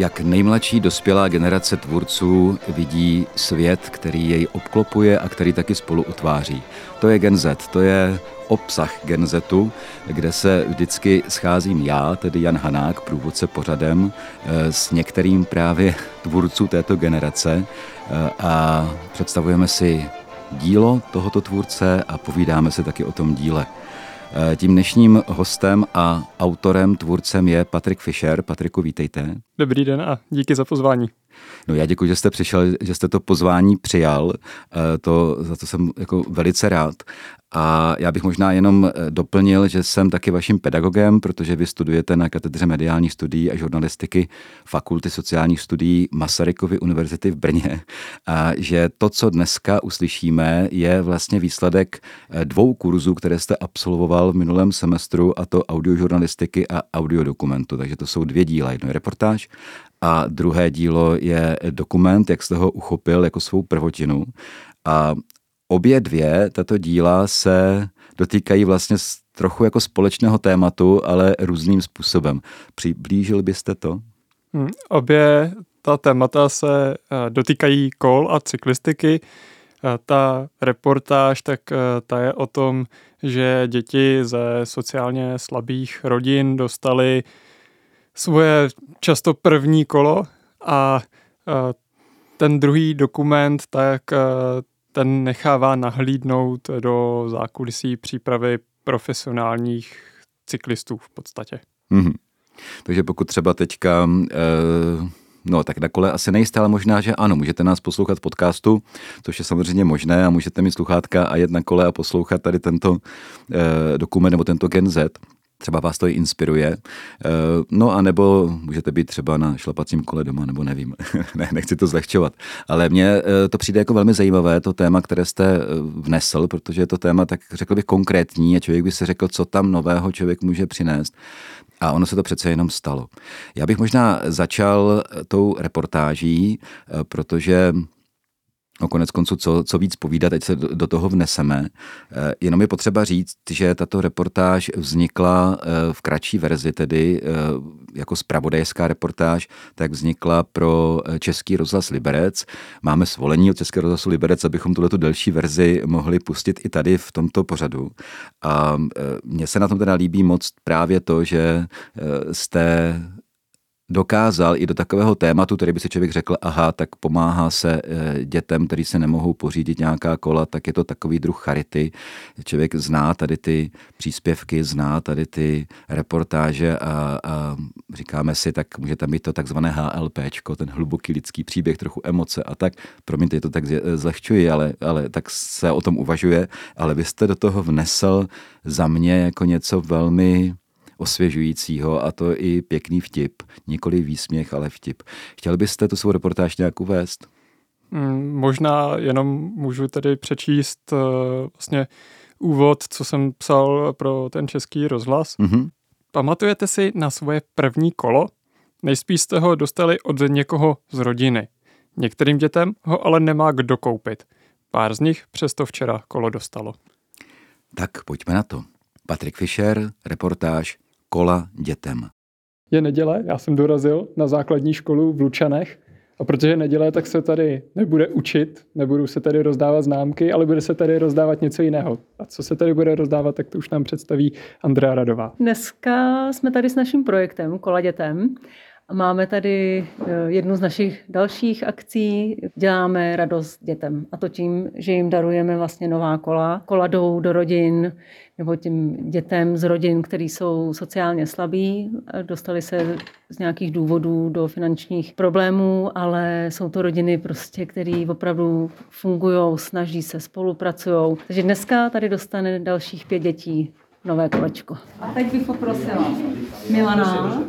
jak nejmladší dospělá generace tvůrců vidí svět, který jej obklopuje a který taky spolu utváří. To je Gen Z, to je obsah Gen Zetu, kde se vždycky scházím já, tedy Jan Hanák, průvodce pořadem, eh, s některým právě tvůrců této generace eh, a představujeme si dílo tohoto tvůrce a povídáme se taky o tom díle. Eh, tím dnešním hostem a autorem, tvůrcem je Patrik Fischer. Patriku, vítejte. Dobrý den a díky za pozvání. No já děkuji, že jste přišel, že jste to pozvání přijal, to, za to jsem jako velice rád. A já bych možná jenom eh, doplnil, že jsem taky vaším pedagogem, protože vy studujete na katedře mediálních studií a žurnalistiky Fakulty sociálních studií Masarykovy univerzity v Brně. A že to, co dneska uslyšíme, je vlastně výsledek eh, dvou kurzů, které jste absolvoval v minulém semestru, a to audiožurnalistiky a audiodokumentu. Takže to jsou dvě díla. Jedno je reportáž a druhé dílo je dokument, jak jste ho uchopil jako svou prvotinu. A obě dvě, tato díla se dotýkají vlastně trochu jako společného tématu, ale různým způsobem. Přiblížil byste to? Hmm, obě ta témata se eh, dotýkají kol a cyklistiky. Eh, ta reportáž, tak eh, ta je o tom, že děti ze sociálně slabých rodin dostali svoje často první kolo a ten druhý dokument, tak ten nechává nahlídnout do zákulisí přípravy profesionálních cyklistů v podstatě. Mm-hmm. Takže pokud třeba teďka e- No, tak na kole asi nejste, ale možná, že ano. Můžete nás poslouchat v podcastu, což je samozřejmě možné a můžete mít sluchátka a jet na kole a poslouchat tady tento e, dokument nebo tento Gen Z třeba vás to i inspiruje. Eh, no a nebo můžete být třeba na šlapacím kole doma, nebo nevím, ne, nechci to zlehčovat. Ale mně eh, to přijde jako velmi zajímavé, to téma, které jste eh, vnesl, protože je to téma, tak řekl bych konkrétní a člověk by se řekl, co tam nového člověk může přinést. A ono se to přece jenom stalo. Já bych možná začal tou reportáží, protože No konec konců, co, co víc povídat, ať se do, do toho vneseme. Eh, jenom je potřeba říct, že tato reportáž vznikla eh, v kratší verzi, tedy eh, jako spravodajská reportáž, tak vznikla pro Český rozhlas Liberec. Máme svolení od Českého rozhlasu Liberec, abychom tuto delší verzi mohli pustit i tady v tomto pořadu. A mně se na tom teda líbí moc právě to, že jste dokázal i do takového tématu, který by si člověk řekl, aha, tak pomáhá se eh, dětem, který se nemohou pořídit nějaká kola, tak je to takový druh charity. Člověk zná tady ty příspěvky, zná tady ty reportáže a, a říkáme si, tak může tam být to takzvané HLP, ten hluboký lidský příběh, trochu emoce a tak. Promiňte, to tak zlehčuji, ale, ale tak se o tom uvažuje, ale vy jste do toho vnesl za mě jako něco velmi osvěžujícího a to i pěkný vtip. Nikoli výsměch, ale vtip. Chtěl byste tu svou reportáž nějak uvést? Mm, možná jenom můžu tady přečíst uh, vlastně úvod, co jsem psal pro ten český rozhlas. Mm-hmm. Pamatujete si na svoje první kolo? Nejspíš jste ho dostali od někoho z rodiny. Některým dětem ho ale nemá kdo koupit. Pár z nich přesto včera kolo dostalo. Tak pojďme na to. Patrik Fischer, reportáž kola dětem. Je neděle, já jsem dorazil na základní školu v Lučanech a protože je neděle, tak se tady nebude učit, nebudou se tady rozdávat známky, ale bude se tady rozdávat něco jiného. A co se tady bude rozdávat, tak to už nám představí Andrea Radová. Dneska jsme tady s naším projektem Kola dětem Máme tady eh, jednu z našich dalších akcí. Děláme radost dětem. A to tím, že jim darujeme vlastně nová kola. Kola jdou do rodin nebo těm dětem z rodin, které jsou sociálně slabí. Dostali se z nějakých důvodů do finančních problémů, ale jsou to rodiny, prostě, které opravdu fungují, snaží se, spolupracují. Takže dneska tady dostane dalších pět dětí nové kolečko. A teď bych poprosila Milana,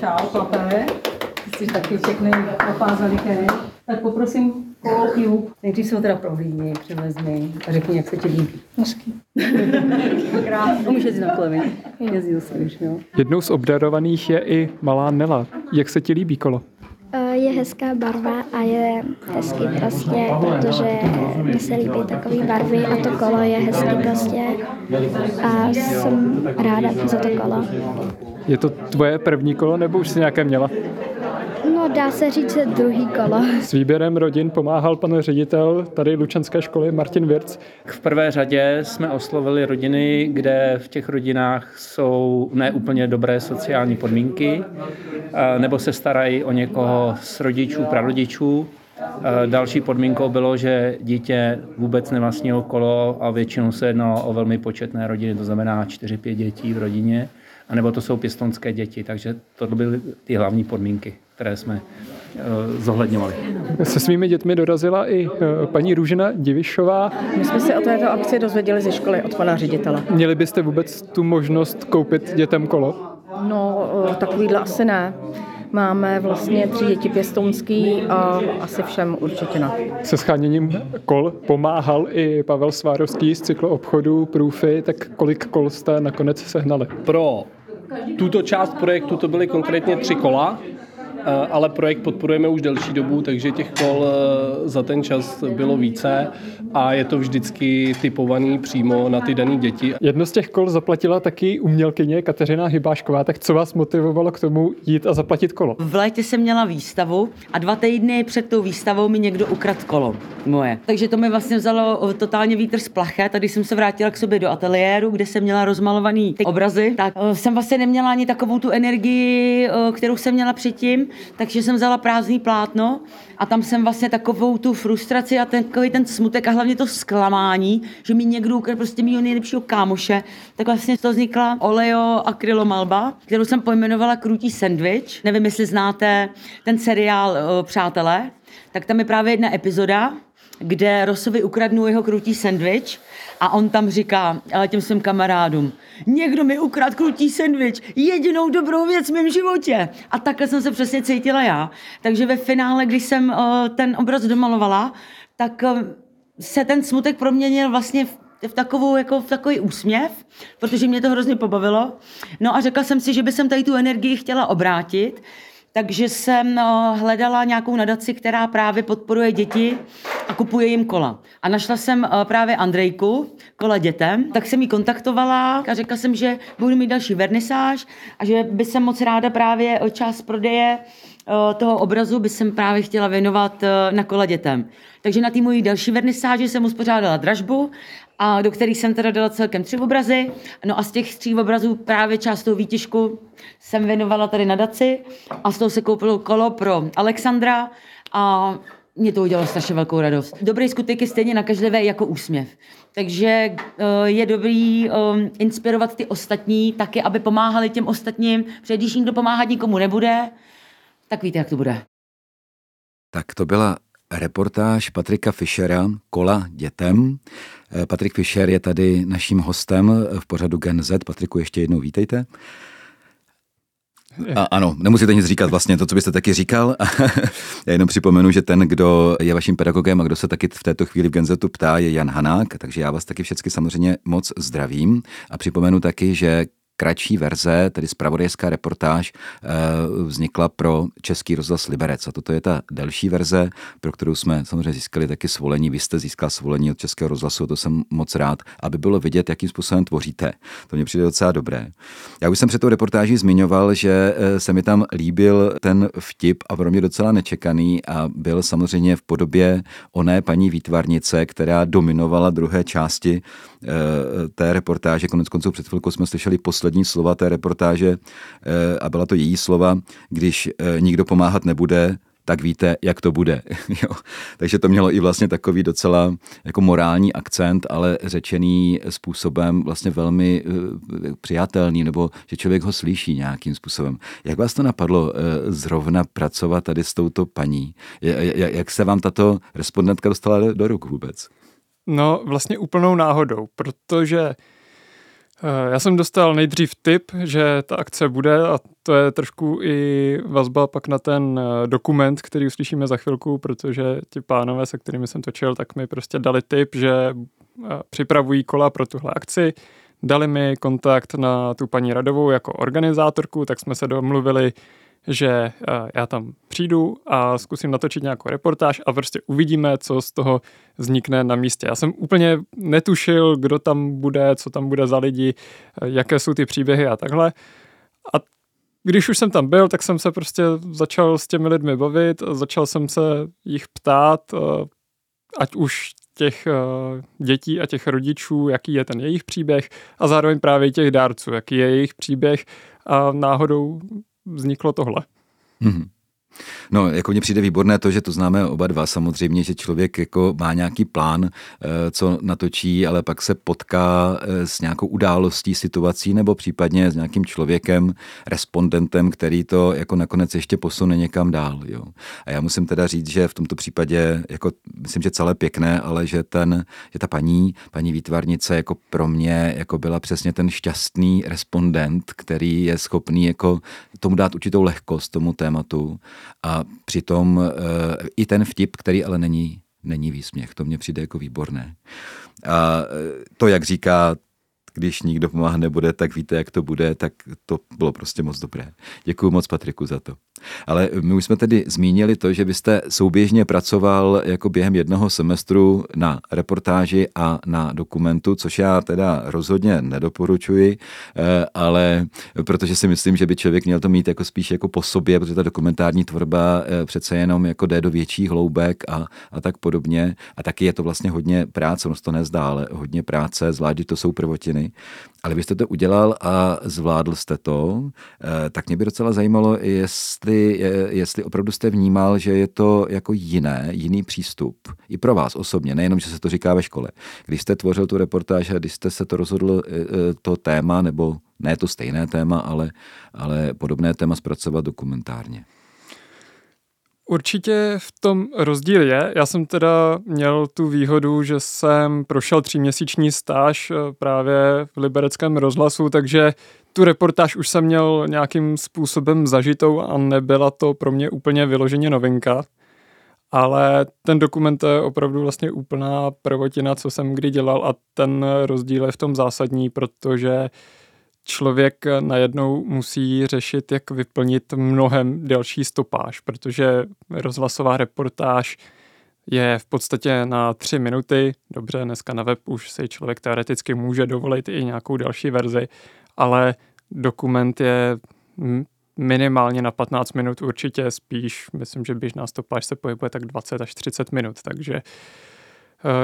čau, chlape, jsi taky všechny opázali tak poprosím kolokiu. Nejdřív se ho teda prohlídni, přivezmi a řekni, jak se ti líbí. Hezky. Krásně. Umíš jezdit na kole, Jezdil jsi už, jo. Jednou z obdarovaných je i malá Nela. Jak se ti líbí kolo? Je hezká barva a je hezký prostě, protože mi se líbí takové barvy a to kolo je hezký prostě a jsem ráda za to kolo. Je to tvoje první kolo nebo už jsi nějaké měla? No, dá se říct druhý kolo. S výběrem rodin pomáhal pan ředitel tady Lučenské školy Martin Virc. V prvé řadě jsme oslovili rodiny, kde v těch rodinách jsou neúplně dobré sociální podmínky, nebo se starají o někoho z rodičů, prarodičů, Další podmínkou bylo, že dítě vůbec nevlastnilo kolo a většinou se jednalo o velmi početné rodiny, to znamená 4-5 dětí v rodině, anebo to jsou pěstonské děti, takže to byly ty hlavní podmínky, které jsme eh, zohledňovali. Se svými dětmi dorazila i eh, paní Růžena Divišová. My jsme se o této akci dozvěděli ze školy od pana ředitele. Měli byste vůbec tu možnost koupit dětem kolo? No, eh, takovýhle asi ne. Máme vlastně tři děti pěstounský a asi všem určitě ne. Se scháněním kol pomáhal i Pavel Svárovský z cykloobchodu Průfy, tak kolik kol jste nakonec sehnali? Pro tuto část projektu to byly konkrétně tři kola, ale projekt podporujeme už delší dobu, takže těch kol eh, za ten čas bylo více a je to vždycky typovaný přímo na ty dané děti. Jedno z těch kol zaplatila taky umělkyně Kateřina Hybášková, tak co vás motivovalo k tomu jít a zaplatit kolo? V létě jsem měla výstavu a dva týdny před tou výstavou mi někdo ukradl kolo moje. Takže to mi vlastně vzalo totálně vítr z plachet a když jsem se vrátila k sobě do ateliéru, kde jsem měla rozmalovaný ty obrazy, tak eh, jsem vlastně neměla ani takovou tu energii, kterou jsem měla předtím takže jsem vzala prázdný plátno a tam jsem vlastně takovou tu frustraci a ten, takový ten smutek a hlavně to zklamání, že mi někdo ukradl prostě mýho nejlepšího kámoše, tak vlastně to vznikla oleo akrylomalba, kterou jsem pojmenovala Krutí sandwich. Nevím, jestli znáte ten seriál Přátelé, tak tam je právě jedna epizoda, kde Rosovi ukradnu jeho krutí sandwich a on tam říká těm svým kamarádům, někdo mi ukradl krutí sandwich, jedinou dobrou věc v mém životě. A takhle jsem se přesně cítila já. Takže ve finále, když jsem uh, ten obraz domalovala, tak uh, se ten smutek proměnil vlastně v v takovou, jako v takový úsměv, protože mě to hrozně pobavilo. No a řekla jsem si, že by jsem tady tu energii chtěla obrátit, takže jsem eh, hledala nějakou nadaci, která právě podporuje děti a kupuje jim kola. A našla jsem eh, právě Andrejku, kola dětem, tak jsem ji kontaktovala a řekla jsem, že budu mít další vernisáž a že by jsem moc ráda právě část prodeje eh, toho obrazu by jsem právě chtěla věnovat na kola dětem. Takže na té mojí další vernisáži jsem uspořádala dražbu a do kterých jsem teda dala celkem tři obrazy. No a z těch tří obrazů právě část toho výtěžku jsem věnovala tady nadaci a z toho se koupilo kolo pro Alexandra a mě to udělalo strašně velkou radost. Dobrý skutek je stejně nakažlivé jako úsměv. Takže eh, je dobrý um, inspirovat ty ostatní taky, aby pomáhali těm ostatním, protože když nikdo pomáhat nikomu nebude, tak víte, jak to bude. Tak to byla reportáž Patrika Fischera Kola dětem. Eh, Patrik Fischer je tady naším hostem v pořadu Gen Z. Patriku, ještě jednou vítejte. A, ano, nemusíte nic říkat vlastně to, co byste taky říkal. Já jenom připomenu, že ten, kdo je vaším pedagogem a kdo se taky v této chvíli v Genzetu ptá, je Jan Hanák, takže já vás taky všechny samozřejmě moc zdravím. A připomenu taky, že kratší verze, tedy spravodajská reportáž, eh, vznikla pro Český rozhlas Liberec. A toto je ta delší verze, pro kterou jsme samozřejmě získali taky svolení. Vy jste získal svolení od Českého rozhlasu, to jsem moc rád, aby bylo vidět, jakým způsobem tvoříte. To mě přijde docela dobré. Já už jsem před tou reportáží zmiňoval, že eh, se mi tam líbil ten vtip a pro mě docela nečekaný a byl samozřejmě v podobě oné paní výtvarnice, která dominovala druhé části té reportáže. Konec konců před chvilkou jsme slyšeli poslední slova té reportáže eh, a byla to její slova, když eh, nikdo pomáhat nebude, tak víte, jak to bude. jo. Takže to mělo i vlastně takový docela jako morální akcent, ale řečený způsobem vlastně velmi uh, přijatelný, nebo že člověk ho slyší nějakým způsobem. Jak vás to napadlo uh, zrovna pracovat tady s touto paní? Jak, jak se vám tato respondentka dostala do, do ruk vůbec? No, vlastně úplnou náhodou, protože Eh, já jsem dostal nejdřív tip, že ta akce bude a to je trošku i vazba pak na ten eh, dokument, který uslyšíme za chvilku, protože ti pánové, se kterými jsem točil, tak mi prostě dali tip, že eh, připravují kola pro tuhle akci. Dali mi kontakt na tu paní Radovou jako organizátorku, tak jsme se domluvili, že eh, já tam přijdu a zkusím natočit nějakou reportáž a prostě uvidíme, co z toho vznikne na místě. Já jsem úplně netušil, kdo tam bude, co tam bude za lidi, eh, jaké jsou ty příběhy a takhle. A když už jsem tam byl, tak jsem se prostě začal s těmi lidmi bavit, začal jsem se jich ptát, eh, ať už těch dětí a těch rodičů, jaký je ten jejich příběh a zároveň právě těch dárců, jaký je jejich příběh a náhodou vzniklo tohle. Mm-hmm. No, jako mně přijde výborné to, že to známe oba dva samozřejmě, že člověk jako má nějaký plán, eh, co natočí, ale pak se potká eh, s nějakou událostí, situací nebo případně s nějakým člověkem, respondentem, který to jako nakonec ještě posune někam dál. Jo. A já musím teda říct, že v tomto případě, jako myslím, že celé pěkné, ale že ten, že ta paní, paní výtvarnice jako pro mě jako byla přesně ten šťastný respondent, který je schopný jako tomu dát určitou lehkost tomu tématu a přitom e, i ten vtip, který ale není, není výsměch, to mně přijde jako výborné. A eh, to, jak říká když nikdo pomáhat nebude, tak víte, jak to bude, tak to bylo prostě moc dobré. Děkuji moc Patriku za to. Ale my už jsme tedy zmínili to, že byste souběžně pracoval jako během jednoho semestru na reportáži a na dokumentu, což já teda rozhodně nedoporučuji, eh, ale protože si myslím, že by člověk měl to mít jako spíš jako po sobě, protože ta dokumentární tvorba eh, přece jenom jako jde do větších hloubek a, a tak podobně. A taky je to vlastně hodně práce, ono to nezdá, ale hodně práce, zvlášť, to jsou prvotiny. Ale byste to udělal a zvládl jste to, eh, tak mě by docela zajímalo, jestli, jestli opravdu jste vnímal, že je to jako jiné, jiný přístup. I pro vás osobně, nejenom, že se to říká ve škole. Když jste tvořil tu reportáž a když jste se to rozhodl eh, eh, to téma, nebo ne to stejné téma, ale, ale podobné téma zpracovat dokumentárně. Určitě v tom rozdíl je. Já jsem teda měl tu výhodu, že jsem prošel tříměsíční stáž eh, právě v libereckém rozhlasu, takže tu reportáž už jsem měl nějakým způsobem zažitou a nebyla to pro mě úplně vyloženě novinka. Ale ten dokument je opravdu vlastně úplná prvotina, co jsem kdy dělal a ten rozdíl je v tom zásadní, protože uh, člověk najednou musí řešit, jak vyplnit mnohem delší stopáž, protože rozhlasová reportáž je v podstatě na tři minuty. Dobře, dneska na web už se člověk teoreticky může dovolit i nějakou další verzi, ale dokument je minimálně na 15 minut určitě spíš, myslím, že běžná stopáž se pohybuje tak 20 až 30 minut, takže uh, Eh,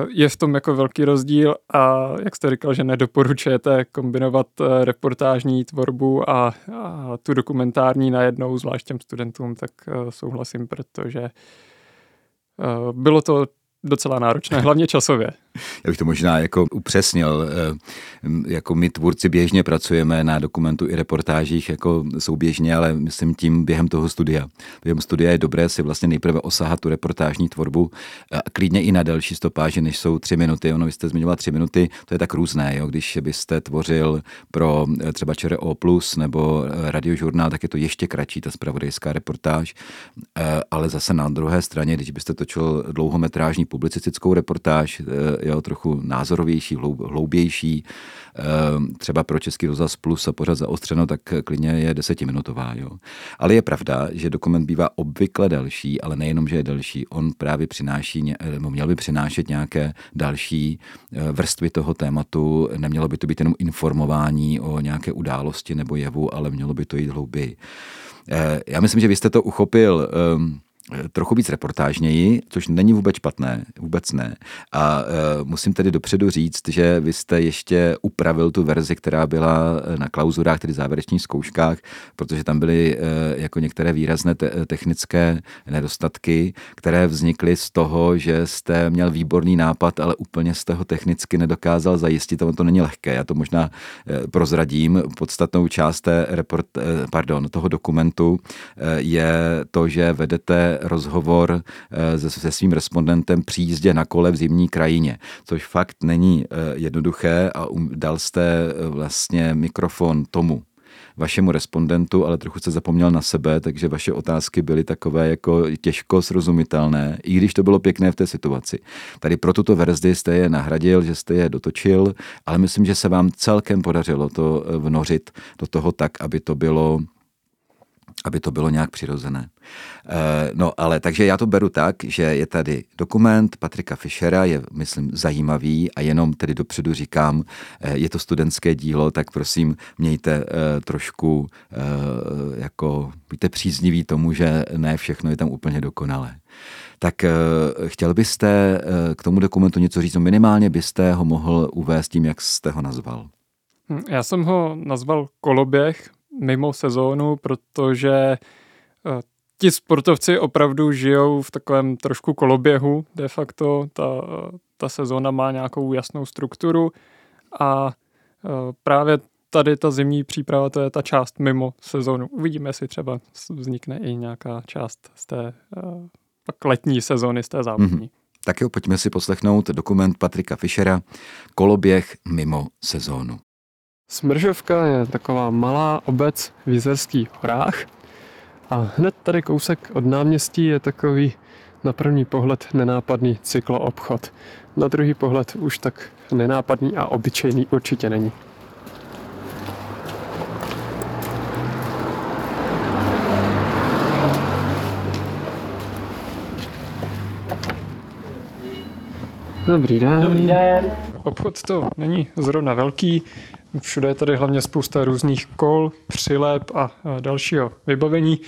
je v tom jako velký rozdíl a jak jste říkal, že nedoporučujete kombinovat eh, reportážní tvorbu a, a tu dokumentární najednou, zvlášť těm studentům, tak eh, souhlasím, protože bylo to docela náročné, hlavně časově. Já bych to možná jako upřesnil. Eh, jako my tvůrci běžně pracujeme na dokumentu i reportážích jako souběžně, ale myslím tím během toho studia. Během studia je dobré si vlastně nejprve osahat tu reportážní tvorbu a klidně i na delší stopáže, než jsou tři minuty. Ono, vy jste zmiňoval tři minuty, to je tak různé. Jo? Když byste tvořil pro eh, třeba ČRO nebo eh, radiožurnál, tak je to ještě kratší, ta spravodajská reportáž. Ale zase na druhé straně, když byste točil dlouhometrážní publicistickou reportáž, jo, trochu názorovější, hloubější, ehm, třeba pro Český rozhlas plus a pořád zaostřeno, tak klidně je desetiminutová. Jo. Ale je pravda, že dokument bývá obvykle delší, ale nejenom, že je delší, on právě přináší, nebo měl by přinášet nějaké další eh, vrstvy toho tématu, nemělo by to být jenom informování o nějaké události nebo jevu, ale mělo by to jít hlouběji. Eh, já myslím, že vy jste to uchopil um, trochu víc reportážněji, což není vůbec špatné, vůbec ne. A e, musím tedy dopředu říct, že vy jste ještě upravil tu verzi, která byla e, na klauzurách, tedy závěrečných zkouškách, protože tam byly e, jako některé výrazné te- technické nedostatky, které vznikly z toho, že jste měl výborný nápad, ale úplně z toho technicky nedokázal zajistit, a to není lehké. Já to možná e, prozradím. Podstatnou část té report, e, pardon, toho dokumentu e, je to, že vedete rozhovor eh, se, svým respondentem při jízdě na kole v zimní krajině, což fakt není eh, jednoduché a um, dal jste eh, vlastně mikrofon tomu, vašemu respondentu, ale trochu se zapomněl na sebe, takže vaše otázky byly takové jako těžko srozumitelné, i když to bylo pěkné v té situaci. Tady pro tuto verzi jste je nahradil, že jste je dotočil, ale myslím, že se vám celkem podařilo to vnořit do toho tak, aby to bylo aby to bylo nějak přirozené. No ale takže já to beru tak, že je tady dokument Patrika Fischera, je myslím zajímavý a jenom tedy dopředu říkám, je to studentské dílo, tak prosím mějte trošku jako, buďte přízniví tomu, že ne všechno je tam úplně dokonalé. Tak chtěl byste k tomu dokumentu něco říct, no minimálně byste ho mohl uvést tím, jak jste ho nazval. Hm, já jsem ho nazval koloběh mimo sezónu, protože eh, ti sportovci opravdu žijou v takovém trošku koloběhu de facto. Ta, ta sezóna má nějakou jasnou strukturu a eh, právě tady ta zimní příprava, to je ta část mimo sezónu. Uvidíme, jestli třeba vznikne i nějaká část z té eh, pak letní sezóny, z té závodní. Mm-hmm. Tak jo, pojďme si poslechnout dokument Patrika Fischera Koloběh mimo sezónu. Smržovka je taková malá obec v Jizerských horách a hned tady kousek od náměstí je takový na první pohled nenápadný cykloobchod. Na druhý pohled už tak nenápadný a obyčejný určitě není. Dobrý den. Dobrý den. Obchod to není zrovna velký, Všude je tady hlavně spousta různých kol, přilep a dalšího vybavení.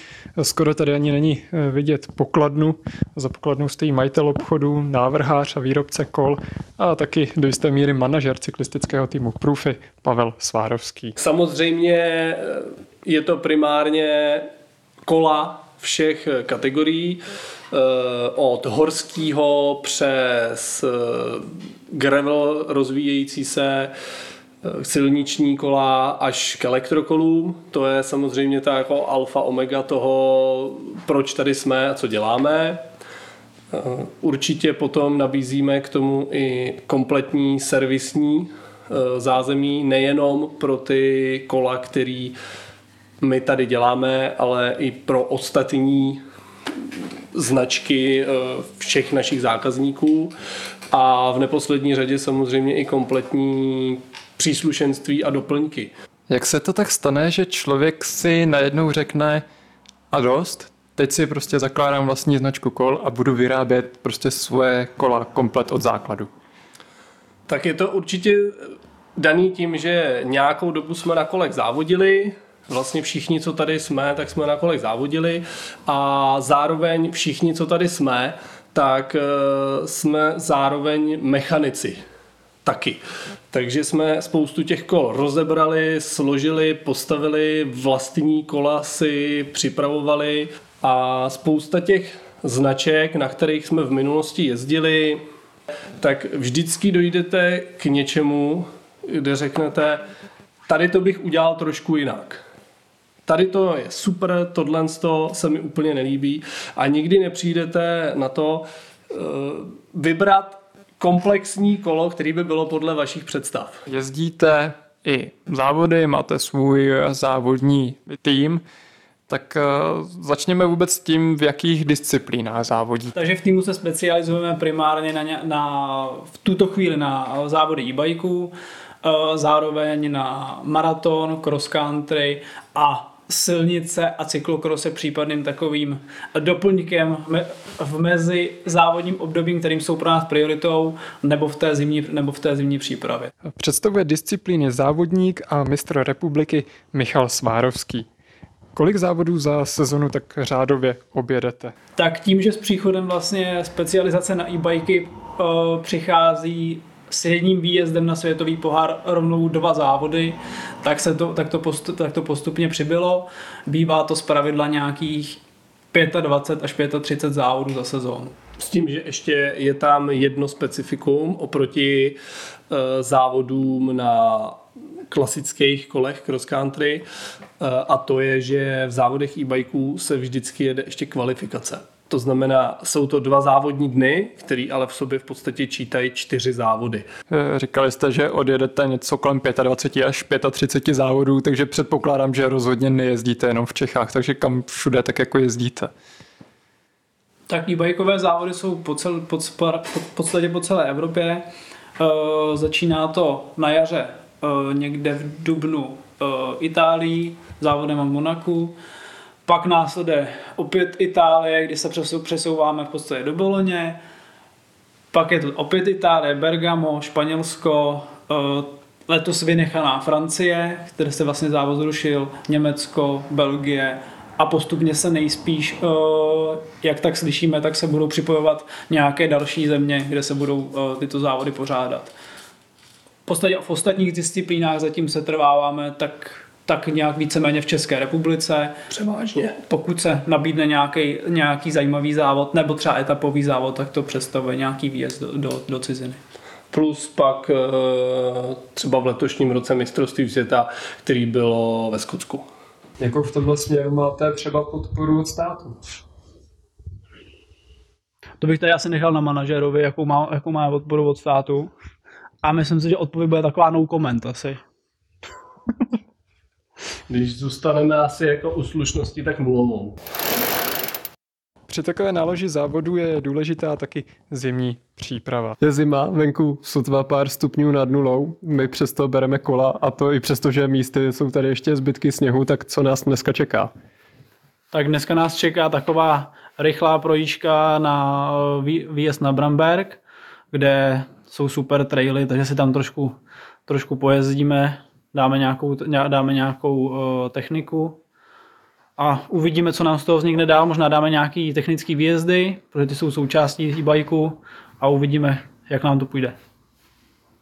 Skoro tady ani není e, vidět pokladnu. Za pokladnou stojí majitel obchodu, návrhář a výrobce kol a taky do jisté míry manažer cyklistického týmu Průfy Pavel Svárovský. Samozřejmě e, je to primárně kola všech kategorií, e, od horského přes gravel rozvíjející se, silniční kola až k elektrokolům. To je samozřejmě ta jako alfa omega toho, proč tady jsme a co děláme. Eh, určitě potom nabízíme k tomu i kompletní servisní eh, zázemí, nejenom pro ty kola, který my tady děláme, ale i pro ostatní značky eh, všech našich zákazníků a v neposlední řadě samozřejmě i kompletní příslušenství a doplňky. Jak se to tak stane, že člověk si najednou řekne a dost, teď si prostě zakládám vlastní značku kol a budu vyrábět prostě svoje kola komplet od základu? Tak je to určitě daný tím, že nějakou dobu jsme na kolech závodili, vlastně všichni, co tady jsme, tak jsme na kolech závodili a zároveň všichni, co tady jsme, tak eh, jsme zároveň mechanici taky. Takže jsme spoustu těch kol rozebrali, složili, postavili, vlastní kola si připravovali a spousta těch značek, na kterých jsme v minulosti jezdili, tak vždycky dojdete k něčemu, kde řeknete, tady to bych udělal trošku jinak. Tady to je super, tohle se mi úplně nelíbí a nikdy nepřijdete na to uh, vybrat komplexní kolo, který by bylo podle vašich představ. Jezdíte i závody, máte svůj závodní tým, tak uh, začněme vůbec tím, v jakých disciplínách závodí. Takže v týmu se specializujeme primárně na, na v tuto chvíli na závody e-bikeů, zároveň na maraton, cross country a silnice a cyklokros je případným takovým doplňkem v mezi závodním obdobím, kterým jsou pro nás prioritou, nebo v té zimní, nebo v té zimní přípravě. Představuje disciplíny závodník a mistr republiky Michal Svárovský. Kolik závodů za sezonu tak řádově objedete? Tak tím, že s příchodem vlastně specializace na e-bajky uh, přichází s jedním výjezdem na světový pohár rovnou dva závody, tak, se to, tak, to, postup, tak to postupně přibylo. Bývá to z pravidla nějakých 25 až 35 závodů za sezónu. S tím, že ještě je tam jedno specifikum oproti e, závodům na klasických kolech cross country e, a to je, že v závodech e-bikeů se vždycky jede ještě kvalifikace. To znamená, jsou to dva závodní dny, který ale v sobě v podstatě čítají čtyři závody. Eh, říkali jste, že odjedete něco kolem 25 až 35 závodů, takže předpokládám, že rozhodně nejezdíte jenom v Čechách, takže kam všude tak jako jezdíte? Tak e-bikeové závody jsou po, cel, po, po, v podstatě po celé Evropě. E, začíná to na jaře e, někde v Dubnu e, Itálii, závodem v Monaku Pak následuje opět Itálie, kdy se přesouváme v podstatě do Boloně. Pak je tu opět Itálie, Bergamo, Španělsko, eh, letos vynechaná Francie, které se vlastně závod zrušil, Německo, Belgie a postupně se nejspíš, eh, jak tak slyšíme, tak se budou připojovat nějaké další země, kde se budou eh, tyto závody pořádat. V podstatě v ostatních disciplínách zatím se trváváme tak tak nějak víceméně v České republice. Převážně. Pokud se nabídne nějaký, nějaký zajímavý závod nebo třeba etapový závod, tak to představuje nějaký výjezd do, do, do ciziny. Plus pak eh, třeba v letošním roce mistrovství světa, který bylo ve Skotsku. Jakou v tomhle směru máte třeba podporu od státu? To bych tady asi nechal na manažerovi, jakou má, jakou má podporu od státu. A myslím si, že odpověď bude taková no comment asi. Když zůstaneme asi jako u slušnosti, tak nulovou. Při takové náloži závodu je důležitá taky zimní příprava. Je zima, venku sotva pár stupňů nad nulou, my přesto bereme kola a to i přesto, že místy jsou tady ještě zbytky sněhu, tak co nás dneska čeká? Tak dneska nás čeká taková rychlá projížďka na eh, výjezd na Bramberg, kde jsou super traily, takže si tam trošku, trošku pojezdíme, dáme nějakou, dáme nějakou uh, techniku a uvidíme, co nám z toho vznikne dál. Možná dáme nějaký technický výjezdy, protože ty jsou součástí e-bajku a uvidíme, jak nám to půjde.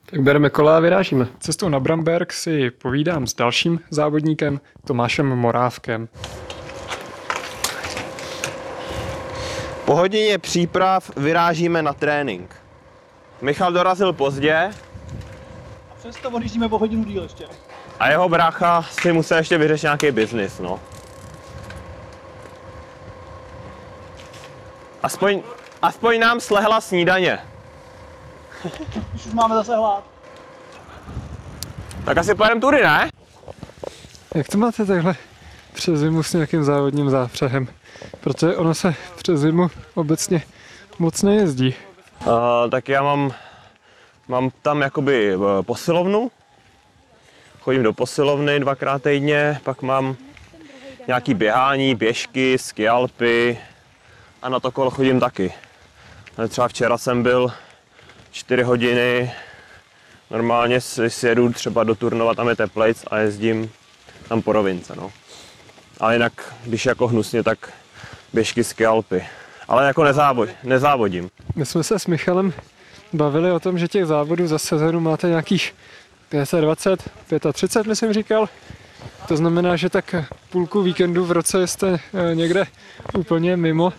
Tak bereme kola a vyrážíme. Cestou na Bramberg si povídám s dalším závodníkem, Tomášem Morávkem. Po hodině příprav vyrážíme na trénink. Michal dorazil pozdě, Přesto odjíždíme po hodinu díl ještě. A jeho brácha si musel ještě vyřešit nějaký biznis, no. Aspoň, aspoň nám slehla snídaně. Už máme zase hlad. Tak asi pojedeme tudy, ne? Jak to máte takhle přes zimu s nějakým závodním zápřehem? Protože ono se přes zimu obecně moc nejezdí. Uh, tak já mám Mám tam jakoby eh, posilovnu, chodím do posilovny dvakrát týdně, pak mám nějaký běhání, běžky, skialpy a na to kolo chodím taky. Třeba včera jsem byl 4 hodiny, normálně si jedu třeba do Turnova, tam je teplejc a jezdím tam po rovince. No. Ale jinak, když jako hnusně, tak běžky, skialpy. Ale jako nezávod, nezávodím. My jsme se s Michalem bavili o tom, že těch závodů za sezonu máte nějakých 520, 35, myslím říkal. To znamená, že tak půlku víkendu v roce jste eh, někde úplně mimo.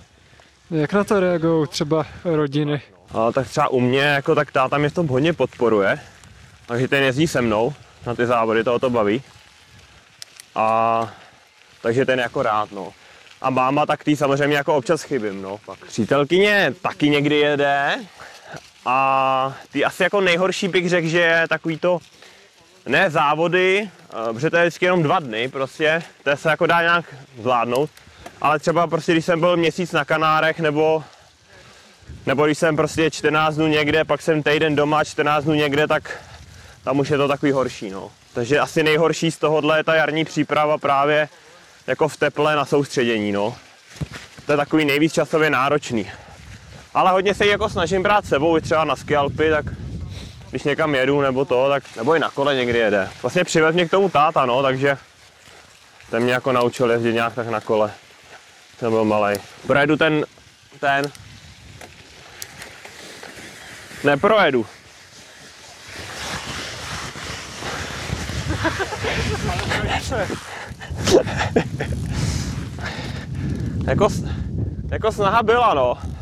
Jak na to reagují třeba rodiny? A, tak třeba u mě, jako tak táta mě v tom hodně podporuje, takže ten jezdí se mnou na ty závody, toho to baví. A takže ten jako rád, no. A máma tak tý samozřejmě jako občas chybím, no. Pak přítelkyně taky někdy jede, a ty asi jako nejhorší bych řekl, že je takový to, ne závody, eh, protože to je vždycky jenom dva dny prostě, to se jako dá nějak zvládnout, ale třeba prostě když jsem byl měsíc na Kanárech nebo nebo když jsem prostě 14 dnů někde, pak jsem týden doma, 14 dnů někde, tak tam už je to takový horší, no. Takže asi nejhorší z tohohle je ta jarní příprava právě jako v teple na soustředění, no. To je takový nejvíc časově náročný. Ale hodně se jako snažím brát sebou, třeba na skialpy, tak když někam jedu nebo to, tak nebo i na kole někdy jede. Vlastně přivez mě k tomu táta, no, takže ten mě jako naučil jezdit nějak tak na kole. Ten byl malý. Projedu ten, ten, neprojedu. jako, jako snaha byla, no.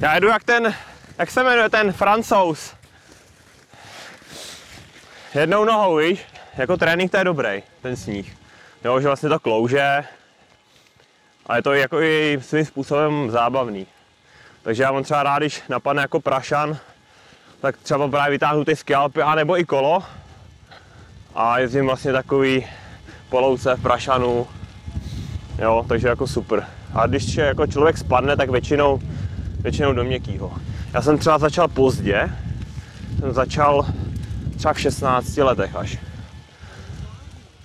Já jedu jak ten, jak se jmenuje ten francouz. Jednou nohou, víš? Jako trénink to je dobrý, ten sníh. Jo, že vlastně to klouže. A je to jako i svým způsobem zábavný. Takže já mám třeba rád, když napadne jako prašan, tak třeba právě vytáhnu ty skialpy, nebo i kolo. A jezdím vlastně takový polouce v prašanu. Jo, takže jako super. A když jako člověk spadne, tak většinou většinou do měkkýho. Já jsem třeba začal pozdě, jsem začal třeba v 16 letech až.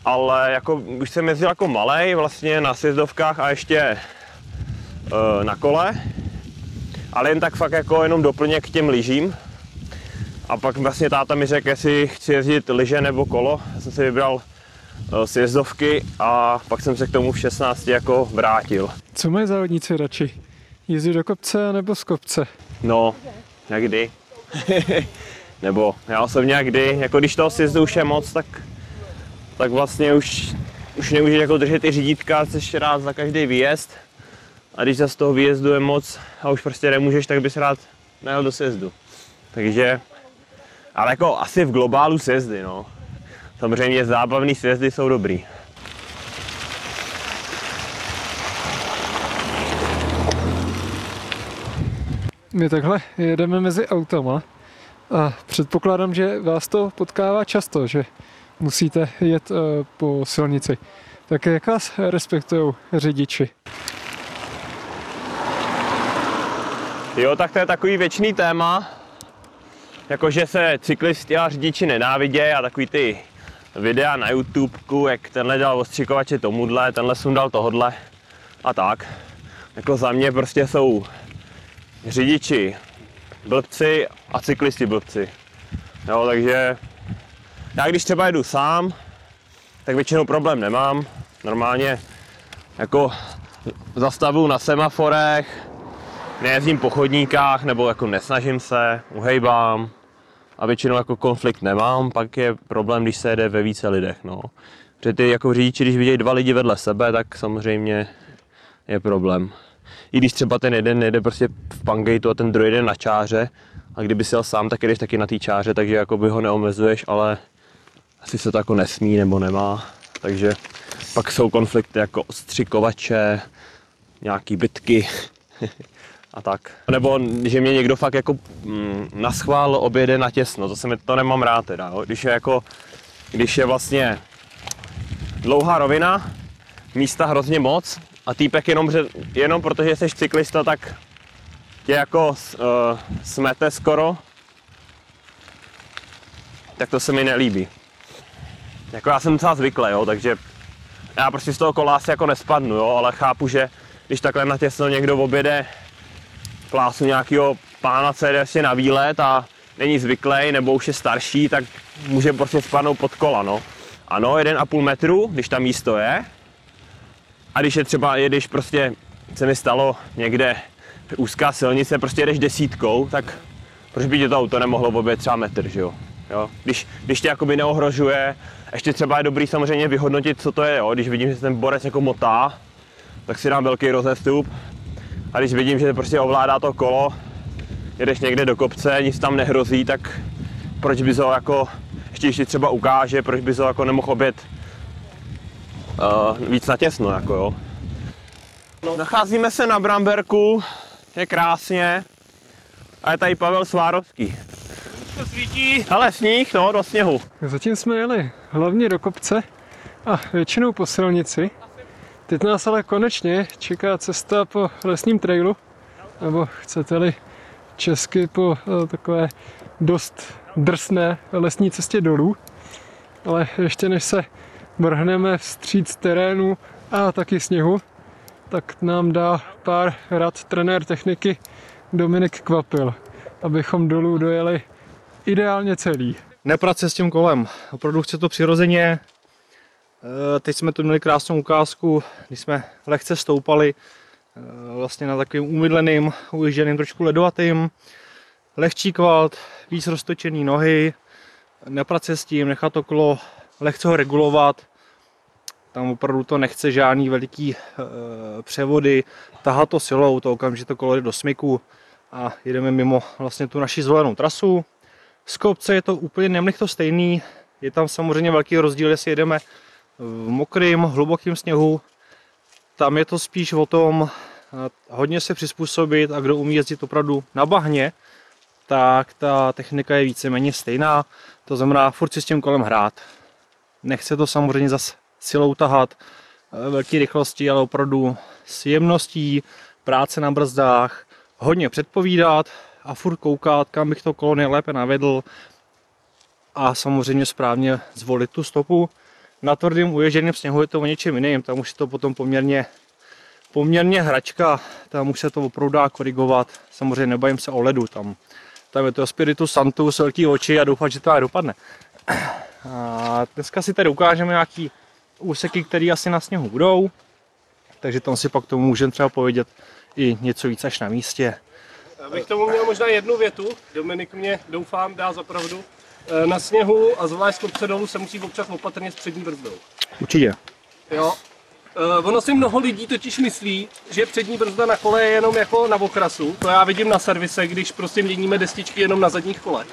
ale jako už jsem jezdil jako malej vlastně na sjezdovkách a ještě e, na kole, ale jen tak fakt jako jenom doplněk k těm lyžím. A pak vlastně táta mi řekl, jestli chci jezdit lyže nebo kolo. Já jsem si vybral e, sjezdovky a pak jsem se k tomu v 16 jako vrátil. Co mají závodníci radši? Jezdit do kopce nebo z kopce? No, jak kdy. nebo já osobně jak kdy, jako když toho sjezdu už je moc, tak, tak vlastně už, už nemůžeš jako držet ty řídítka, jsi rád za každý výjezd. A když z toho výjezdu je moc a už prostě nemůžeš, tak bys rád nejel do sjezdu. Takže, ale jako asi v globálu sjezdy, no. Samozřejmě zábavný sjezdy jsou dobrý. My takhle jedeme mezi autama a předpokládám, že vás to potkává často, že musíte jet uh, po silnici. Tak jak vás respektují řidiči? Jo, tak to je takový věčný téma, jakože se cyklisti a řidiči nenávidějí a takový ty videa na YouTubeku, jak tenhle dal ostřikovače tomuhle, tenhle sundal tohodle a tak. Jako za mě prostě jsou řidiči blbci a cyklisti blbci. Jo, takže já když třeba jedu sám, tak většinou problém nemám. Normálně jako zastavu na semaforech, nejezdím po chodníkách, nebo jako nesnažím se, uhejbám a většinou jako konflikt nemám, pak je problém, když se jede ve více lidech, no. Protože ty jako řidiči, když vidějí dva lidi vedle sebe, tak samozřejmě je problém. I když třeba ten jeden nejde prostě v pangateu a ten druhý jde na čáře, a kdyby si jel sám, tak jdeš taky na té čáře, takže jako by ho neomezuješ, ale asi se to jako nesmí nebo nemá. Takže pak jsou konflikty jako ostřikovače, nějaký bitky a tak. Nebo že mě někdo fakt jako mm, naschvál objede na těsno, to, se mi, to nemám rád teda. Jo. Když je jako, když je vlastně dlouhá rovina, místa hrozně moc a týpek jenom, jenom protože jsi cyklista, tak tě jako uh, smete skoro, tak to se mi nelíbí. Jako já jsem docela zvyklý, jo, takže já prostě z toho kola asi jako nespadnu, jo, ale chápu, že když takhle natěsno někdo objede plásu nějakého pána, co jde vlastně na výlet a není zvyklý nebo už je starší, tak může prostě spadnout pod kola, no. Ano, 1,5 metru, když tam místo je. A když je třeba, jedeš prostě, se mi stalo někde úzká silnice, prostě jedeš desítkou, tak proč by tě to auto nemohlo objet třeba metr, že jo? jo? Když, když tě jakoby neohrožuje, ještě třeba je dobrý samozřejmě vyhodnotit, co to je, jo? Když vidím, že ten borec jako motá, tak si dám velký rozestup. A když vidím, že prostě ovládá to kolo, jedeš někde do kopce, nic tam nehrozí, tak proč bys ho jako, ještě když třeba ukáže, proč bys ho jako nemohl obět uh, víc natěsno, jako jo. Nacházíme se na Bramberku, je krásně. A je tady Pavel Svárovský. To svítí. Ale sníh, no, do sněhu. Zatím jsme jeli hlavně do kopce a většinou po silnici. Teď nás ale konečně čeká cesta po lesním trailu, nebo chcete-li česky po eh, takové dost drsné lesní cestě dolů. Ale ještě než se vrhneme vstříc terénu a taky sněhu, tak nám dá pár rad trenér techniky Dominik Kvapil, abychom dolů dojeli ideálně celý. Nepracuje s tím kolem, opravdu chce to přirozeně. Eh, teď jsme tu měli krásnou ukázku, když jsme lehce stoupali eh, vlastně na takovým umydleným, ujížděným, trošku ledovatým. Lehčí kvalt, víc roztočený nohy, nepracuje s tím, nechat to kolo lehce ho regulovat, tam opravdu to nechce žádný veliký e, převody, tahat to silou, to okamžitě to kolo jde do smyku a jedeme mimo vlastně tu naši zvolenou trasu. Z kopce je to úplně nemlich to stejný, je tam samozřejmě velký rozdíl, jestli jedeme v mokrým, hlubokým sněhu, tam je to spíš o tom hodně se přizpůsobit a kdo umí jezdit opravdu na bahně, tak ta technika je víceméně stejná, to znamená furt si s tím kolem hrát. Nechce to samozřejmě zase silou tahat, eh, velké rychlosti, ale opravdu s jemností, práce na brzdách, hodně předpovídat a furt koukat, kam bych to kolo nejlépe navedl a samozřejmě správně zvolit tu stopu. Na tvrdém uježeném sněhu je to o něčem jiným, tam už je to potom poměrně, poměrně hračka, tam už se to opravdu dá korigovat. Samozřejmě nebavím se o ledu, tam, tam je to Spiritu Santus, velký oči a doufat, že to dopadne. A dneska si tady ukážeme nějaký úseky, které asi na sněhu budou, takže tam si pak tomu můžeme třeba povědět i něco víc až na místě. Bych tomu měl možná jednu větu. Dominik mě, doufám, dá za pravdu. E, Na sněhu a zvlášť kopce dolů se musí občas opatrně s přední brzdou. Určitě. Jo. E, ono si mnoho lidí totiž myslí, že přední brzda na kole je jenom jako na okrasu. To já vidím na servise, když prostě měníme destičky jenom na zadních kolech,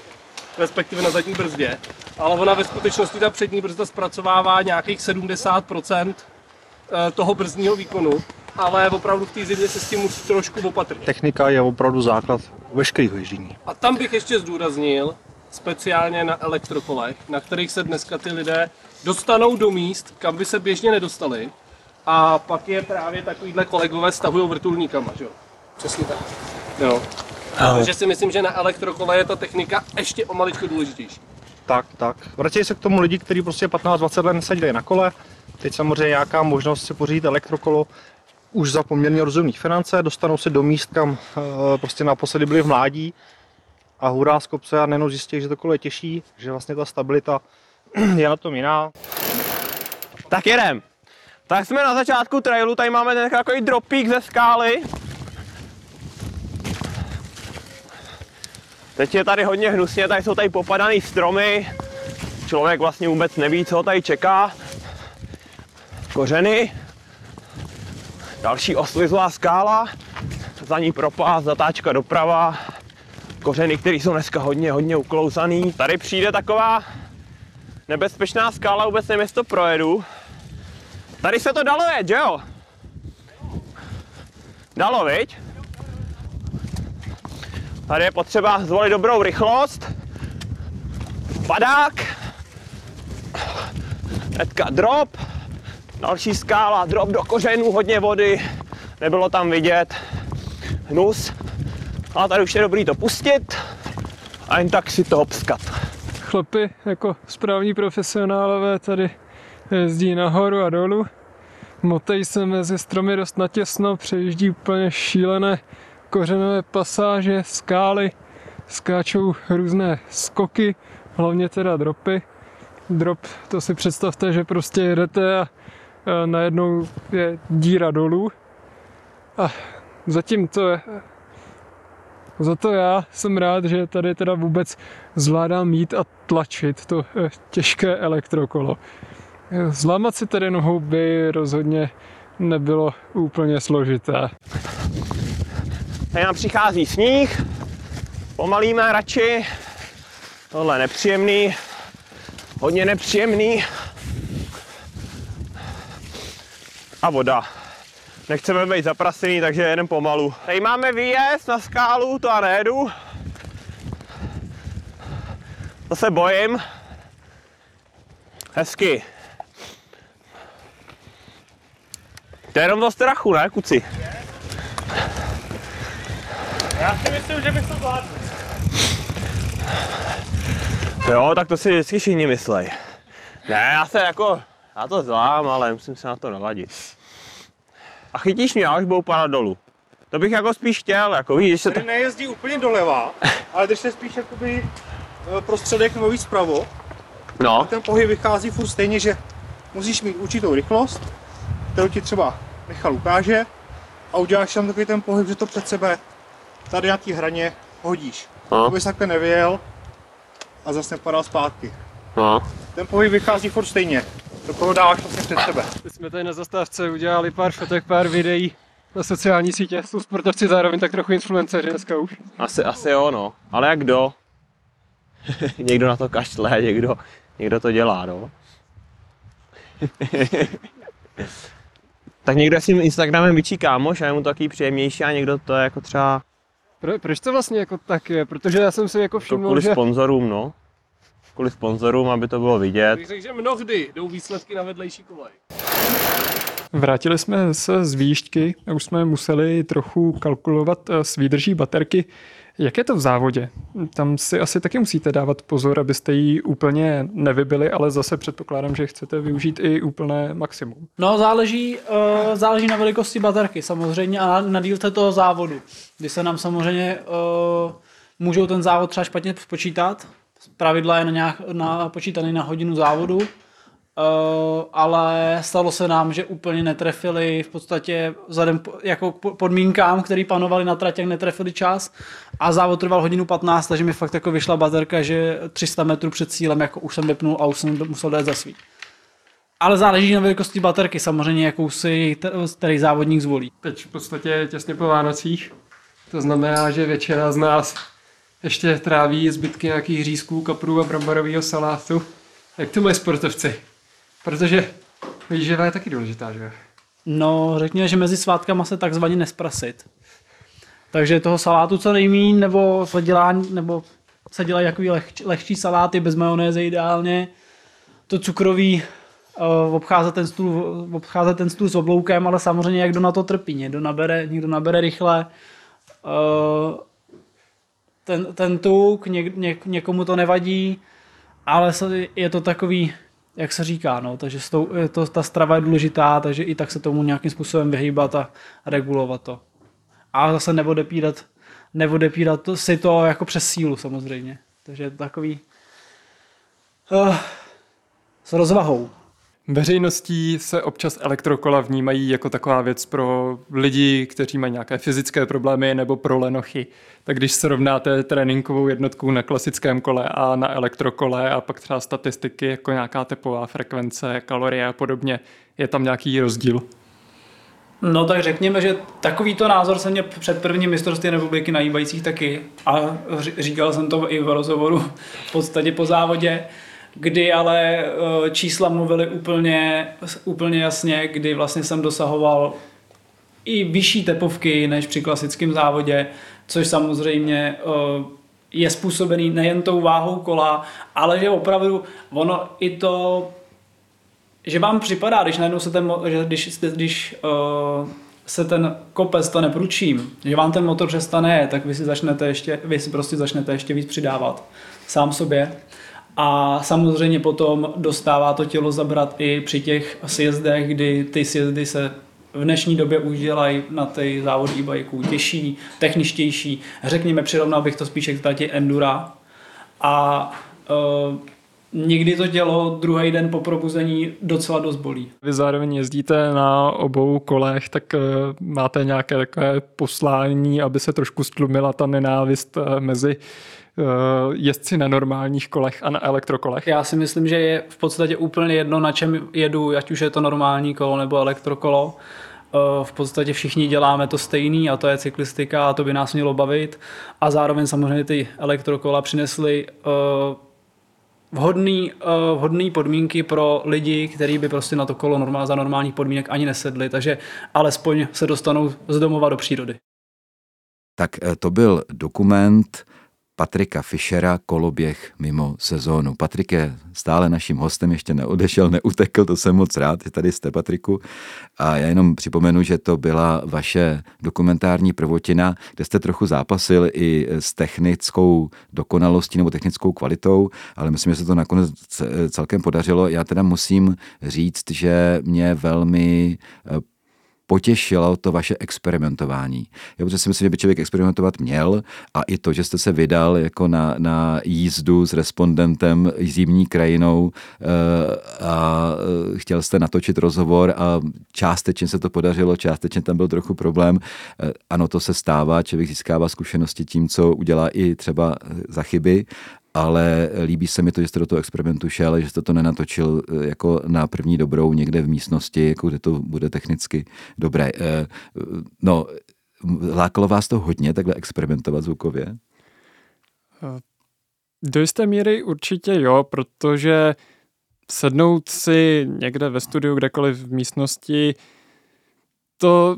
respektive na zadní brzdě. Ale ona ve skutečnosti ta přední brzda zpracovává nějakých 70% eh, toho brzdního výkonu. Ale opravdu v té zimě se s tím musí trošku opatrně. Technika je opravdu základ veškerého ježdění. A tam bych ještě zdůraznil, speciálně na elektrokolech, na kterých se dneska ty lidé dostanou do míst, kam by se běžně nedostali. A pak je právě takovýhle kolegové stahují vrtulníkama, že jo? Přesně tak. Jo. Takže si myslím, že na elektrokole je ta technika ještě o maličko důležitější. Tak, tak. Vratějí se k tomu lidi, kteří prostě 15-20 let neseděli na kole. Teď samozřejmě nějaká možnost si pořídit elektrokolo už za poměrně rozumných finance, dostanou se do míst, kam eh, prostě naposledy byli v mládí a hurá z kopce a nejenom zjistí, že to kolo je těžší, že vlastně ta stabilita je na tom jiná. Tak jedem. Tak jsme na začátku trailu, tady máme ten takový dropík ze skály. Teď je tady hodně hnusně, tady jsou tady popadaný stromy. Člověk vlastně vůbec neví, co ho tady čeká. Kořeny. Další oslizlá skála. Za ní propás, zatáčka doprava. Kořeny, které jsou dneska hodně, hodně uklouzaný. Tady přijde taková nebezpečná skála, vůbec nevím, jestli to projedu. Tady se to dalo jet, že jo? Dalo, viď? Tady je potřeba zvolit dobrou rychlost. Padák. Hnedka drop. Další skála, drop do kořenů, hodně vody. Nebylo tam vidět. Hnus. A tady už je dobrý to pustit. A jen tak si to obskat. Chlapi jako správní profesionálové tady jezdí nahoru a dolů. Motejí se mezi stromy dost natěsno, přejíždí úplně šílené kořenové pasáže, skály, skáčou různé skoky, hlavně teda dropy. Drop, to si představte, že prostě jedete a, najednou je díra dolů. A zatím to je, za to já jsem rád, že tady teda vůbec zvládám mít a tlačit to eh, těžké elektrokolo. Zlámat si tady nohou by rozhodně nebylo úplně složité. Tady nám přichází sníh, pomalíme radši. Tohle je nepříjemný, hodně nepříjemný. A voda. Nechceme být zaprasený, takže jedem pomalu. Tady máme výjezd na skálu, to já nejedu. To se bojím. Hezky. To je jenom do strachu, ne, kuci? Já si myslím, že bych to zvládl. Jo, tak to si vždycky všichni myslej. Ne, já se jako, já to zvládám, ale musím se na to naladit. A chytíš mě, až budou padat dolů. To bych jako spíš chtěl, jako víš, se to... Tady nejezdí úplně doleva, ale když se spíš jakoby eh, prostředek nebo víc vpravo, No, a ten pohyb vychází furt stejně, že musíš mít určitou rychlost, kterou ti třeba Michal ukáže a uděláš tam takový ten pohyb, že to před sebe tady na té hraně hodíš. No. Aby se takhle nevyjel a zase nepadal zpátky. no. Ten pohyb vychází furt stejně. Do toho dáváš vlastně před sebe. My jsme tady na zastávce udělali pár fotek, pár videí na sociální sítě. Jsou sportovci zároveň tak trochu influenceři dneska už. Asi, asi jo, no. Ale jak kdo? někdo na to kašle, někdo, někdo to dělá, no. tak někdo je s tím Instagramem větší kámoš a je mu to takový příjemnější a někdo to je jako třeba Pro, proč to vlastně jako tak je? Protože já jsem si jako to všiml, kvůli že... sponzorům, no. Kvůli sponzorům, aby to bylo vidět. Bych řekl, že mnohdy jdou výsledky na vedlejší kolej. Vrátili jsme se z výšťky a už jsme museli trochu kalkulovat s výdrží baterky. Jak je to v závodě? Tam si asi taky musíte dávat pozor, abyste ji úplně nevybili, ale zase předpokládám, že chcete využít i úplné maximum. No, záleží, uh, záleží na velikosti baterky samozřejmě a na, na dílce toho závodu. Kdy se nám samozřejmě uh, můžou ten závod třeba špatně spočítat. Pravidla je na nějak, na, počítaný na hodinu závodu, Uh, ale stalo se nám, že úplně netrefili v podstatě vzhledem jako podmínkám, které panovaly na tratě, netrefili čas a závod trval hodinu 15, takže mi fakt jako vyšla baterka, že 300 metrů před cílem jako už jsem vypnul a už jsem musel dát za svý. Ale záleží na velikosti baterky samozřejmě, jakou si který závodník zvolí. Teď v podstatě těsně po Vánocích. To znamená, že většina z nás ještě tráví zbytky nějakých řízků, kaprů a bramborového salátu. Jak to mají sportovci? Protože výživa je taky důležitá, že No, řekněme, že mezi svátkama se takzvaně nesprasit. Takže toho salátu co nejmín, nebo se dělá, nebo se dělají takový leh, lehčí saláty bez majonézy ideálně. To cukrový uh, obcházet ten, stůl, obcházet ten stůl s obloukem, ale samozřejmě jak kdo na to trpí. Někdo nabere, někdo nabere rychle. Uh, ten, ten tuk, něk, něk, někomu to nevadí, ale je to takový jak se říká, no, takže to, to, ta strava je důležitá, takže i tak se tomu nějakým způsobem vyhýbat a regulovat to. A zase neodepírat, neodepírat to, si to jako přes sílu samozřejmě. Takže takový uh, s rozvahou. Veřejností se občas elektrokola vnímají jako taková věc pro lidi, kteří mají nějaké fyzické problémy nebo pro lenochy. Tak když srovnáte tréninkovou jednotku na klasickém kole a na elektrokole a pak třeba statistiky jako nějaká tepová frekvence, kalorie a podobně, je tam nějaký rozdíl? No tak řekněme, že takovýto názor jsem měl před prvním mistrovství republiky na jíbajících taky a říkal jsem to i v rozhovoru v podstatě po závodě, kdy ale eh, čísla mluvily úplně, úplně jasně, kdy vlastně jsem dosahoval i vyšší tepovky než při klasickém závodě, což samozřejmě eh, je způsobený nejen tou váhou kola, ale že opravdu ono i to, že vám připadá, když najednou se ten, že když, když uh, se ten kopec stane průčím, že vám ten motor přestane, tak vy si začnete ještě, vy si prostě začnete ještě víc přidávat sám sobě. A samozřejmě potom dostává to tělo zabrat i při těch sjezdech, kdy ty sjezdy se v dnešní době už dělají na ty závody e-bikeů těžší, techničtější. Řekněme, přirovnal bych to spíše k tati Endura. A uh, Někdy to tělo druhý den po probuzení docela dost bolí. Vy zároveň jezdíte na obou kolech, tak uh, máte nějaké takové poslání, aby se trošku stlumila ta nenávist uh, mezi jezdci na normálních kolech a na elektrokolech? Já si myslím, že je v podstatě úplně jedno, na čem jedu, ať už je to normální kolo nebo elektrokolo. V podstatě všichni děláme to stejný a to je cyklistika a to by nás mělo bavit. A zároveň samozřejmě ty elektrokola přinesly vhodný, uh, vhodný podmínky pro lidi, kteří by prostě na to kolo normál, za normálních podmínek ani nesedli, takže alespoň se dostanou z domova do přírody. Tak eh, to byl dokument Patrika Fischera Koloběh mimo sezónu. Patrik je stále naším hostem, ještě neodešel, neutekl, to jsem moc rád, že tady jste Patriku. A já jenom připomenu, že to byla vaše dokumentární prvotina, kde jste trochu zápasil i s technickou dokonalostí nebo technickou kvalitou, ale myslím, že se to nakonec celkem podařilo. Já teda musím říct, že mě velmi eh, potěšilo to vaše experimentování. Já si myslím, že by člověk experimentovat měl a i to, že jste se vydal jako na, na jízdu s respondentem zimní krajinou eh, a eh, chtěl jste natočit rozhovor a částečně se to podařilo, částečně tam byl trochu problém. Eh, ano, to se stává, člověk získává zkušenosti tím, co udělá i třeba za chyby ale líbí se mi to, že jste do toho experimentu šel, že jste to nenatočil eh, jako na první dobrou někde v místnosti, jako kde to bude technicky dobré. Eh, no, lákalo vás to hodně takhle experimentovat zvukově? Eh, do jisté míry určitě jo, protože sednout si někde ve studiu, kdekoliv v místnosti, to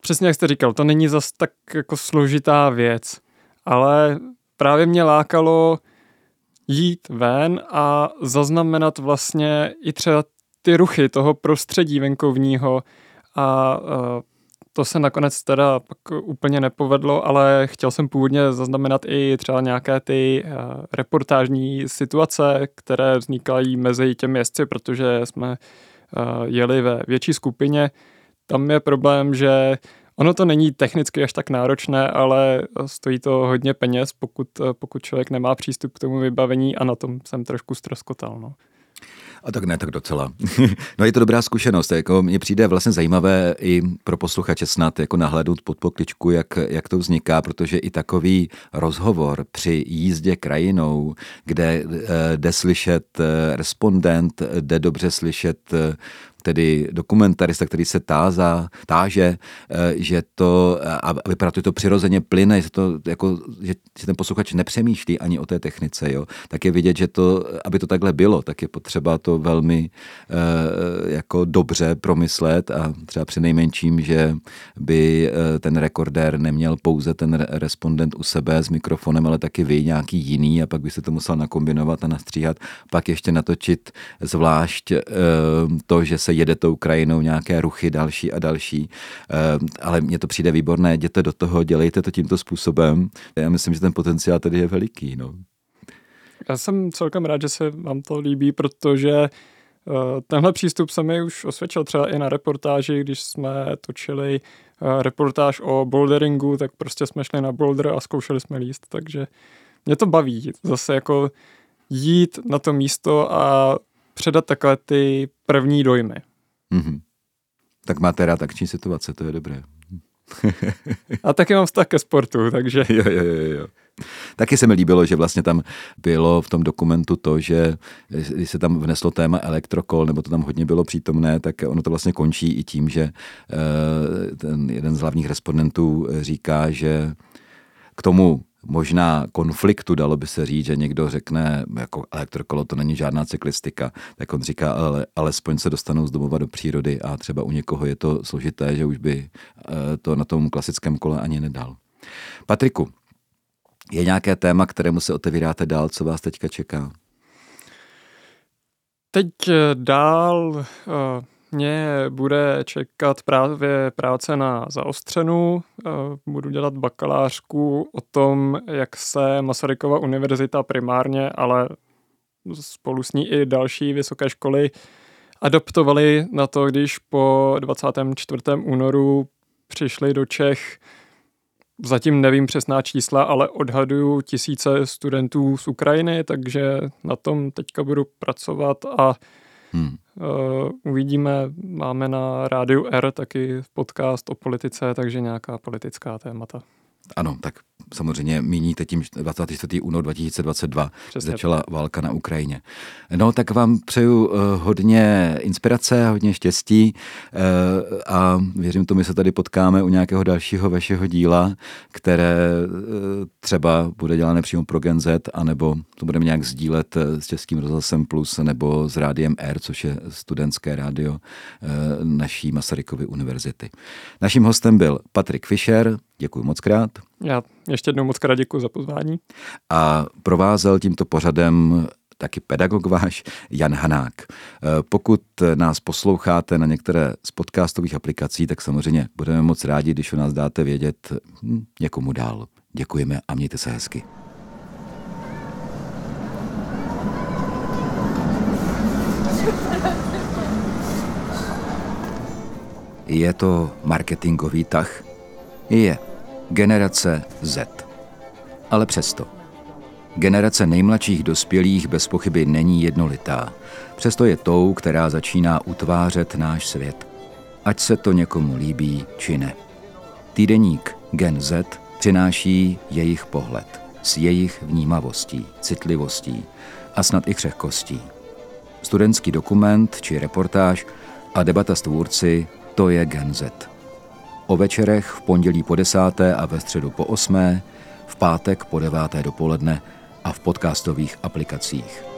přesně jak jste říkal, to není zas tak jako složitá věc, ale právě mě lákalo jít ven a zaznamenat vlastně i třeba ty ruchy toho prostředí venkovního a to se nakonec teda pak úplně nepovedlo, ale chtěl jsem původně zaznamenat i třeba nějaké ty reportážní situace, které vznikají mezi těmi jezdci, protože jsme jeli ve větší skupině. Tam je problém, že Ono to není technicky až tak náročné, ale stojí to hodně peněz, pokud, pokud člověk nemá přístup k tomu vybavení a na tom jsem trošku stroskotal. No. A tak ne, tak docela. no je to dobrá zkušenost. Jako mně přijde vlastně zajímavé i pro posluchače snad jako nahlédnout pod pokličku, jak, jak to vzniká, protože i takový rozhovor při jízdě krajinou, kde eh, jde slyšet eh, respondent, jde dobře slyšet eh, tedy dokumentarista, který se tázá, táže, eh, že to, a vypadá to, to přirozeně plyne, že, to, jako, že, že ten posluchač nepřemýšlí ani o té technice, jo, tak je vidět, že to, aby to takhle bylo, tak je potřeba to velmi eh, jako dobře promyslet a třeba při nejmenším, že by eh, ten rekordér neměl pouze ten respondent u sebe s mikrofonem, ale taky vy nějaký jiný a pak by se to musel nakombinovat a nastříhat, pak ještě natočit zvlášť to, že se se jede tou krajinou nějaké ruchy další a další. Eh, ale mně to přijde výborné, jděte do toho, dělejte to tímto způsobem. Já myslím, že ten potenciál tady je veliký. No. Já jsem celkem rád, že se vám to líbí, protože eh, tenhle přístup se mi už osvědčil třeba i na reportáži, když jsme točili eh, reportáž o boulderingu, tak prostě jsme šli na boulder a zkoušeli jsme líst, takže mě to baví zase jako jít na to místo a předat takové ty první dojmy. Mm-hmm. Tak máte rád akční situace, to je dobré. A taky mám vztah ke sportu, takže... Jo, jo, jo, jo. Taky se mi líbilo, že vlastně tam bylo v tom dokumentu to, že když se tam vneslo téma elektrokol, nebo to tam hodně bylo přítomné, tak ono to vlastně končí i tím, že eh, ten jeden z hlavních respondentů říká, že k tomu možná konfliktu, dalo by se říct, že někdo řekne, jako elektrokolo to není žádná cyklistika, tak on říká, ale alespoň se dostanou z domova do přírody a třeba u někoho je to složité, že už by eh, to na tom klasickém kole ani nedal. Patriku, je nějaké téma, kterému se otevíráte dál, co vás teďka čeká? Teď eh, dál uh mě bude čekat právě práce na zaostřenu. Eh, budu dělat bakalářku o tom, jak se Masarykova univerzita primárně, ale spolu s ní i další vysoké školy adaptovali na to, když po 24. únoru přišli do Čech Zatím nevím přesná čísla, ale odhaduju tisíce studentů z Ukrajiny, takže na tom teďka budu pracovat a Hmm. Uh, uvidíme, máme na rádiu R taky podcast o politice, takže nějaká politická témata. Ano, tak samozřejmě míníte tím 24. únor 2022 Přesně začala válka na Ukrajině. No tak vám přeju uh, hodně inspirace, hodně štěstí uh, a věřím tomu, se tady potkáme u nějakého dalšího vašeho díla, které uh, třeba bude dělané přímo pro Gen Z, anebo to budeme nějak sdílet s Českým rozhlasem Plus nebo s Rádiem R, což je studentské rádio naší Masarykovy univerzity. Naším hostem byl Patrik Fischer, děkuji moc krát. Já ještě jednou moc krát děkuji za pozvání. A provázel tímto pořadem taky pedagog váš Jan Hanák. E, pokud nás posloucháte na některé z podcastových aplikací, tak samozřejmě budeme moc rádi, když o nás dáte vědět hm, někomu dál. Děkujeme a mějte se hezky. Je to marketingový tah? Je generace Z. Ale přesto. Generace nejmladších dospělých bez pochyby není jednolitá. Přesto je tou, která začíná utvářet náš svět. Ať se to někomu líbí, či ne. Týdeník Gen Z přináší jejich pohled s jejich vnímavostí, citlivostí a snad i křehkostí. Studentský dokument či reportáž a debata s tvůrci to je Gen Z. O večerech v pondělí po desáté a ve středu po osmé, v pátek po deváté dopoledne a v podcastových aplikacích.